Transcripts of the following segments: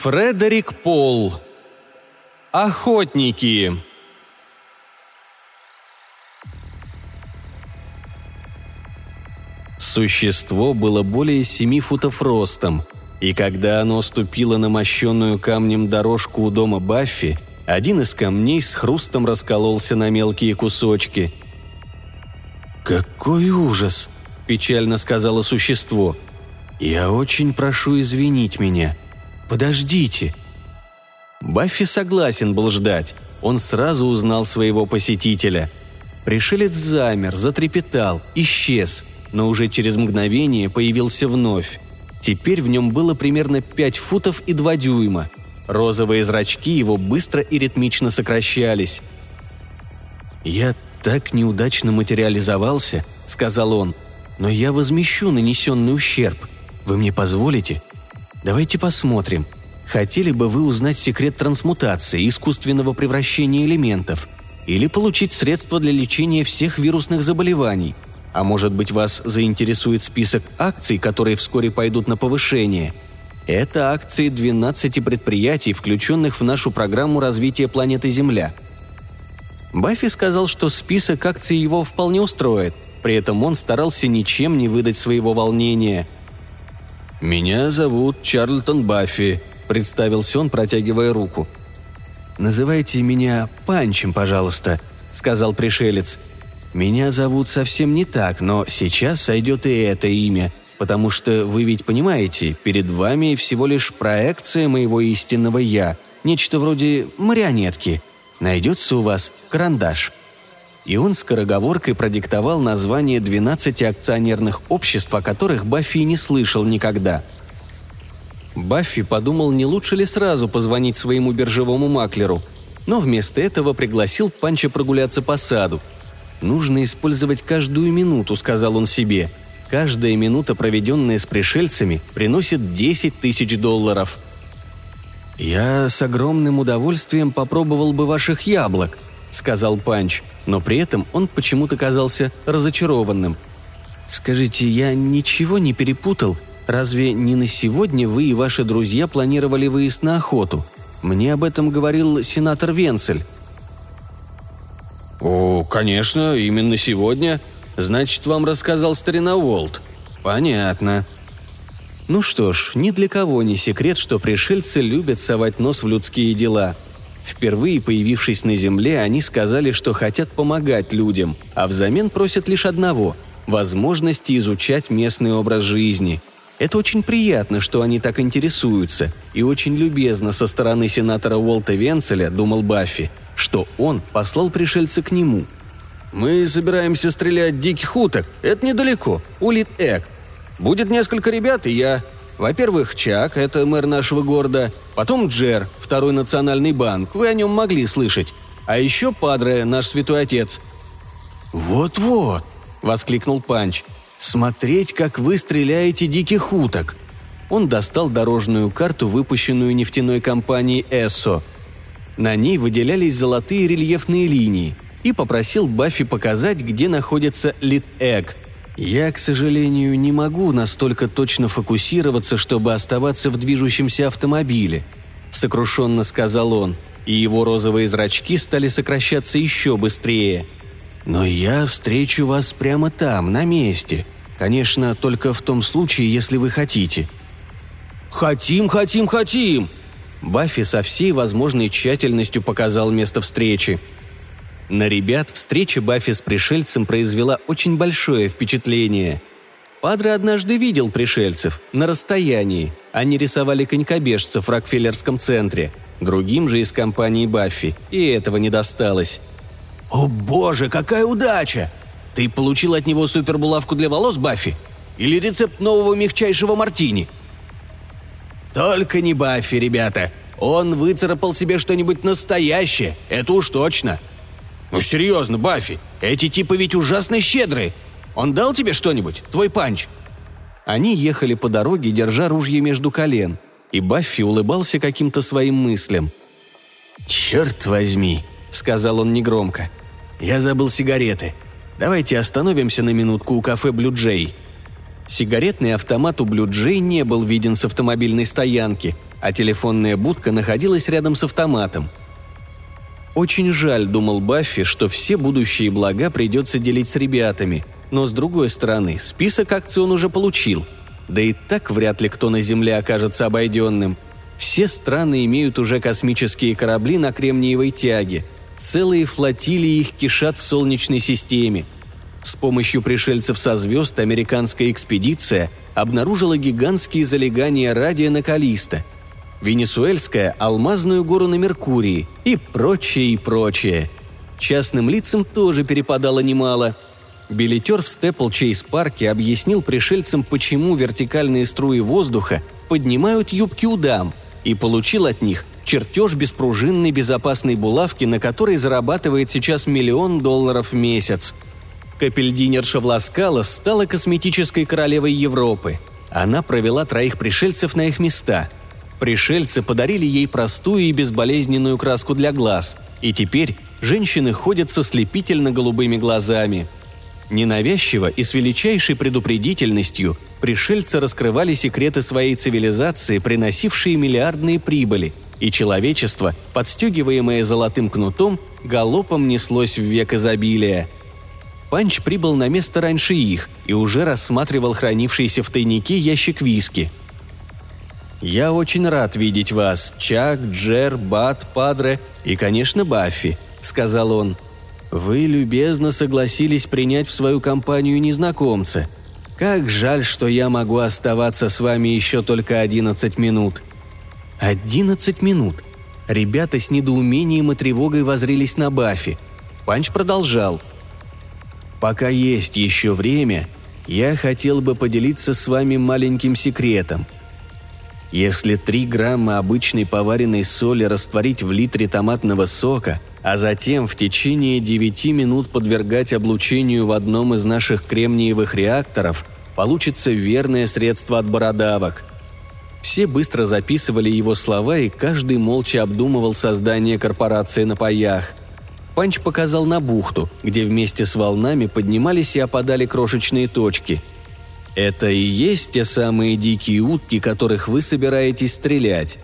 Фредерик Пол. Охотники. Существо было более семи футов ростом, и когда оно ступило на мощенную камнем дорожку у дома Баффи, один из камней с хрустом раскололся на мелкие кусочки. «Какой ужас!» – печально сказала существо. «Я очень прошу извинить меня. Подождите!» Баффи согласен был ждать. Он сразу узнал своего посетителя. Пришелец замер, затрепетал, исчез, но уже через мгновение появился вновь. Теперь в нем было примерно 5 футов и 2 дюйма. Розовые зрачки его быстро и ритмично сокращались. «Я так неудачно материализовался», — сказал он, — «но я возмещу нанесенный ущерб. Вы мне позволите? Давайте посмотрим. Хотели бы вы узнать секрет трансмутации, искусственного превращения элементов? Или получить средства для лечения всех вирусных заболеваний — а может быть, вас заинтересует список акций, которые вскоре пойдут на повышение? Это акции 12 предприятий, включенных в нашу программу развития планеты Земля. Баффи сказал, что список акций его вполне устроит, при этом он старался ничем не выдать своего волнения. «Меня зовут Чарльтон Баффи», – представился он, протягивая руку. «Называйте меня Панчем, пожалуйста», – сказал пришелец. Меня зовут совсем не так, но сейчас сойдет и это имя, потому что вы ведь понимаете, перед вами всего лишь проекция моего истинного «я», нечто вроде марионетки. Найдется у вас карандаш». И он скороговоркой продиктовал название 12 акционерных обществ, о которых Баффи не слышал никогда. Баффи подумал, не лучше ли сразу позвонить своему биржевому маклеру, но вместо этого пригласил Панча прогуляться по саду – Нужно использовать каждую минуту, сказал он себе. Каждая минута, проведенная с пришельцами, приносит 10 тысяч долларов. «Я с огромным удовольствием попробовал бы ваших яблок», — сказал Панч, но при этом он почему-то казался разочарованным. «Скажите, я ничего не перепутал? Разве не на сегодня вы и ваши друзья планировали выезд на охоту? Мне об этом говорил сенатор Венцель. «О, конечно, именно сегодня. Значит, вам рассказал старина Уолт. Понятно». Ну что ж, ни для кого не секрет, что пришельцы любят совать нос в людские дела. Впервые появившись на Земле, они сказали, что хотят помогать людям, а взамен просят лишь одного – возможности изучать местный образ жизни. Это очень приятно, что они так интересуются, и очень любезно со стороны сенатора Уолта Венцеля, думал Баффи – что он послал пришельца к нему. «Мы собираемся стрелять диких уток. Это недалеко. Улит Эк. Будет несколько ребят и я. Во-первых, Чак, это мэр нашего города. Потом Джер, второй национальный банк. Вы о нем могли слышать. А еще Падре, наш святой отец». «Вот-вот», — воскликнул Панч. «Смотреть, как вы стреляете диких уток». Он достал дорожную карту, выпущенную нефтяной компанией «Эссо», на ней выделялись золотые рельефные линии, и попросил Баффи показать, где находится Лит-Эг. «Я, к сожалению, не могу настолько точно фокусироваться, чтобы оставаться в движущемся автомобиле», — сокрушенно сказал он, и его розовые зрачки стали сокращаться еще быстрее. «Но я встречу вас прямо там, на месте. Конечно, только в том случае, если вы хотите». «Хотим, хотим, хотим!» Баффи со всей возможной тщательностью показал место встречи. На ребят встреча Баффи с пришельцем произвела очень большое впечатление. Падре однажды видел пришельцев на расстоянии. Они рисовали конькобежцев в Рокфеллерском центре. Другим же из компании Баффи и этого не досталось. «О боже, какая удача! Ты получил от него супербулавку для волос, Баффи? Или рецепт нового мягчайшего мартини?» Только не Баффи, ребята. Он выцарапал себе что-нибудь настоящее, это уж точно. Ну серьезно, Баффи, эти типы ведь ужасно щедрые. Он дал тебе что-нибудь, твой панч?» Они ехали по дороге, держа ружье между колен, и Баффи улыбался каким-то своим мыслям. «Черт возьми», — сказал он негромко. «Я забыл сигареты. Давайте остановимся на минутку у кафе «Блю Джей». Сигаретный автомат у Блю Джей не был виден с автомобильной стоянки, а телефонная будка находилась рядом с автоматом. Очень жаль, думал Баффи, что все будущие блага придется делить с ребятами, но с другой стороны, список акций он уже получил. Да и так вряд ли кто на Земле окажется обойденным. Все страны имеют уже космические корабли на кремниевой тяге. Целые флотилии их кишат в Солнечной системе. С помощью пришельцев со звезд американская экспедиция обнаружила гигантские залегания радия на Калиста – Венесуэльская – алмазную гору на Меркурии и прочее, и прочее. Частным лицам тоже перепадало немало. Билетер в Степл-Чейз-парке объяснил пришельцам, почему вертикальные струи воздуха поднимают юбки у дам, и получил от них чертеж беспружинной безопасной булавки, на которой зарабатывает сейчас миллион долларов в месяц. Капельдинерша Власкала стала косметической королевой Европы. Она провела троих пришельцев на их места – Пришельцы подарили ей простую и безболезненную краску для глаз, и теперь женщины ходят со слепительно-голубыми глазами. Ненавязчиво и с величайшей предупредительностью пришельцы раскрывали секреты своей цивилизации, приносившие миллиардные прибыли, и человечество, подстегиваемое золотым кнутом, галопом неслось в век изобилия. Панч прибыл на место раньше их и уже рассматривал хранившийся в тайнике ящик виски – «Я очень рад видеть вас, Чак, Джер, Бат, Падре и, конечно, Баффи», — сказал он. «Вы любезно согласились принять в свою компанию незнакомца. Как жаль, что я могу оставаться с вами еще только одиннадцать минут». «Одиннадцать минут?» Ребята с недоумением и тревогой возрились на Баффи. Панч продолжал. «Пока есть еще время, я хотел бы поделиться с вами маленьким секретом — если 3 грамма обычной поваренной соли растворить в литре томатного сока, а затем в течение 9 минут подвергать облучению в одном из наших кремниевых реакторов, получится верное средство от бородавок. Все быстро записывали его слова, и каждый молча обдумывал создание корпорации на паях. Панч показал на бухту, где вместе с волнами поднимались и опадали крошечные точки – это и есть те самые дикие утки, которых вы собираетесь стрелять.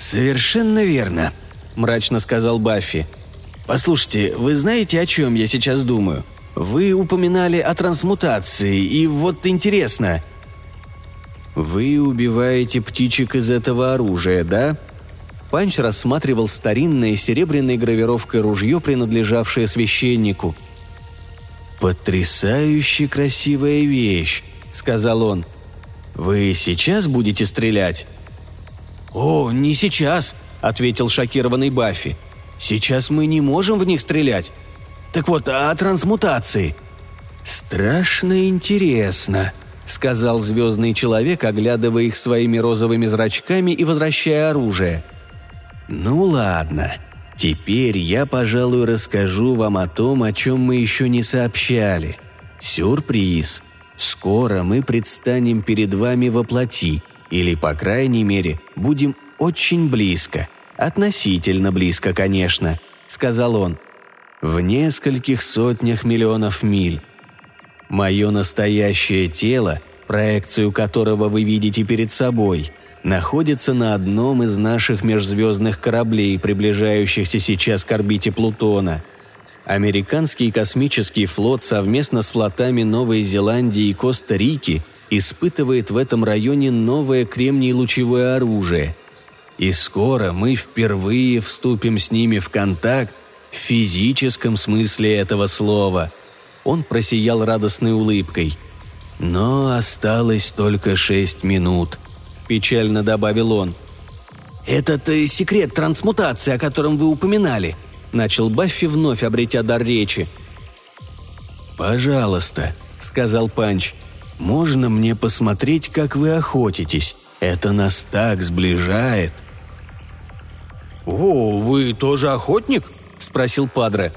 Совершенно верно, мрачно сказал Баффи. Послушайте, вы знаете, о чем я сейчас думаю? Вы упоминали о трансмутации, и вот интересно. Вы убиваете птичек из этого оружия, да? Панч рассматривал старинное серебряной гравировкой ружье, принадлежавшее священнику. «Потрясающе красивая вещь», сказал он. «Вы сейчас будете стрелять?» «О, не сейчас», — ответил шокированный Баффи. «Сейчас мы не можем в них стрелять. Так вот, о трансмутации». «Страшно интересно», — сказал звездный человек, оглядывая их своими розовыми зрачками и возвращая оружие. «Ну ладно, теперь я, пожалуй, расскажу вам о том, о чем мы еще не сообщали. Сюрприз — Скоро мы предстанем перед вами во плоти, или, по крайней мере, будем очень близко. Относительно близко, конечно», — сказал он. «В нескольких сотнях миллионов миль. Мое настоящее тело, проекцию которого вы видите перед собой, находится на одном из наших межзвездных кораблей, приближающихся сейчас к орбите Плутона — Американский космический флот совместно с флотами Новой Зеландии и Коста-Рики испытывает в этом районе новое кремний-лучевое оружие. И скоро мы впервые вступим с ними в контакт в физическом смысле этого слова. Он просиял радостной улыбкой. Но осталось только шесть минут. Печально добавил он. «Этот э, секрет трансмутации, о котором вы упоминали», начал Баффи, вновь обретя дар речи. «Пожалуйста», — сказал Панч, — «можно мне посмотреть, как вы охотитесь? Это нас так сближает». «О, вы тоже охотник?» — спросил Падре.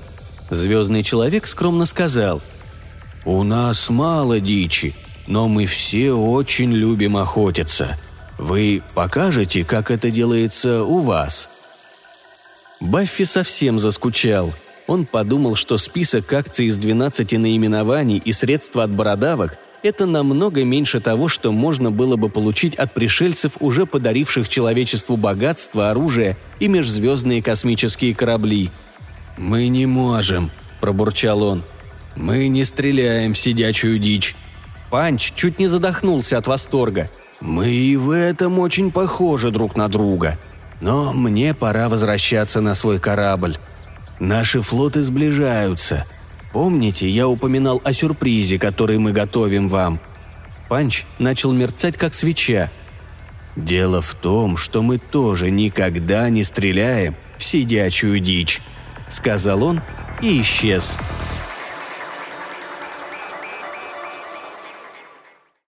Звездный человек скромно сказал. «У нас мало дичи, но мы все очень любим охотиться. Вы покажете, как это делается у вас?» Баффи совсем заскучал. Он подумал, что список акций из 12 наименований и средства от бородавок это намного меньше того, что можно было бы получить от пришельцев, уже подаривших человечеству богатство, оружие и межзвездные космические корабли. «Мы не можем», – пробурчал он. «Мы не стреляем в сидячую дичь». Панч чуть не задохнулся от восторга. «Мы и в этом очень похожи друг на друга. Но мне пора возвращаться на свой корабль. Наши флоты сближаются. Помните, я упоминал о сюрпризе, который мы готовим вам?» Панч начал мерцать, как свеча. «Дело в том, что мы тоже никогда не стреляем в сидячую дичь», — сказал он и исчез. «Исчез».